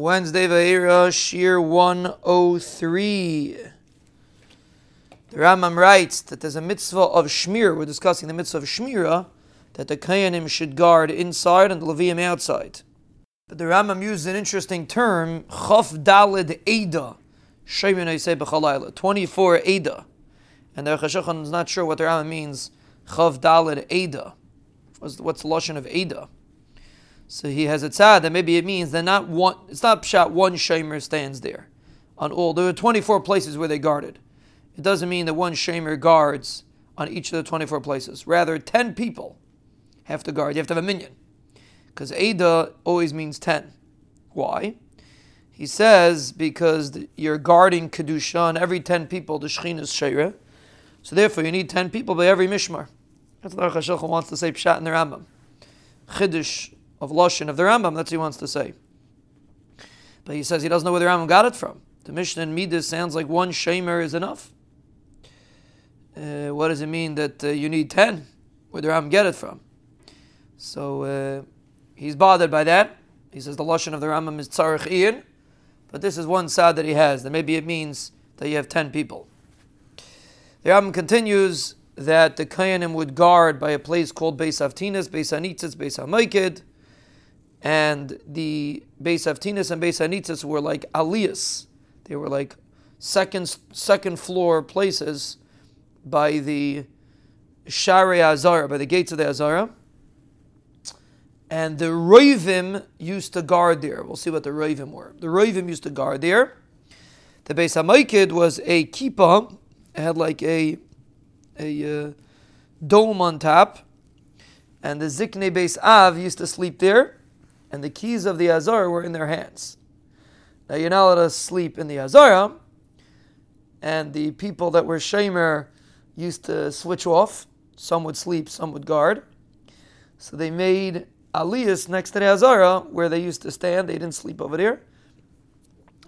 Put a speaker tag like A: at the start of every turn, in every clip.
A: Wednesday Vayera, Shiur 103. The Rambam writes that there's a mitzvah of Shmir. We're discussing the mitzvah of Shmira, that the Kayanim should guard inside and the Leviim outside. But the Rambam used an interesting term, Chof Dalid Eda. Shemin B'chalayla, 24 Eda. And the Chashachan is not sure what the Rambam means, Chof Dalid Eda. What's the Lashon of Eda? So he has a tzad that maybe it means that not one, it's not pshat one shamer stands there. On all, there are 24 places where they guarded. It doesn't mean that one shamer guards on each of the 24 places. Rather, 10 people have to guard. You have to have a minyan. Because Eda always means 10. Why? He says because you're guarding Kedusha on every 10 people, the Shechin is Sheira. So therefore, you need 10 people by every Mishmar. That's what Aruch wants to say Pshat in the Rambam. Chiddush of Lashon of the Rambam, that's what he wants to say. But he says he doesn't know where the Rambam got it from. The Mishnah in Middos sounds like one shamer is enough. Uh, what does it mean that uh, you need 10? Where the Rambam get it from? So uh, he's bothered by that. He says the Lashon of the Rambam is Tzarich Iyun, but this is one side that he has, that maybe it means that you have 10 people. The Rambam continues that the Kayanim would guard by a place called Beis Avtinas, Beis Anitzitz, Beis HaMaikid, and the Beis Avtinas and Beis Anitzitz were like aliyas. They were like second second floor places by the Shari Azara, by the gates of the Azara. And the Ravim used to guard there. We'll see what the Ravim were. The Ravim used to guard there. The Beis HaMaikid was a kippah. It had like a, a uh, dome on top. And the Zikne Beis Av used to sleep there and the keys of the Azara were in their hands. Now you're not allowed to sleep in the Azara, and the people that were Shamer used to switch off. Some would sleep, some would guard. So they made Aliyas next to the Azara where they used to stand. They didn't sleep over there.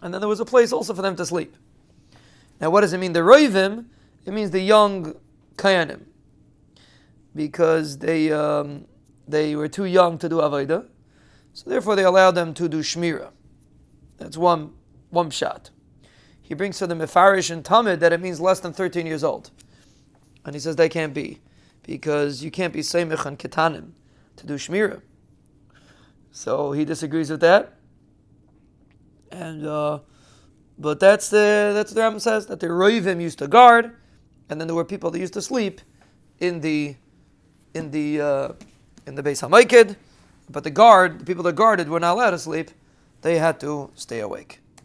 A: And then there was a place also for them to sleep. Now, what does it mean? The Roivim, it means the young Kayanim. Because they, um, they were too young to do Avodah. So therefore, they allowed them to do shmira. That's one one shot. He brings to the Mefarish and Tamid that it means less than 13 years old. And he says they can't be, because you can't be Seimich and Ketanim to do Shmira. So he disagrees with that. And uh, but that's the that's what the Rambam says that the Roivim used to guard, and then there were people that used to sleep in the in the uh, in the Beis Hamaikid. But the guard, the people that guarded, were not allowed to sleep. They had to stay awake.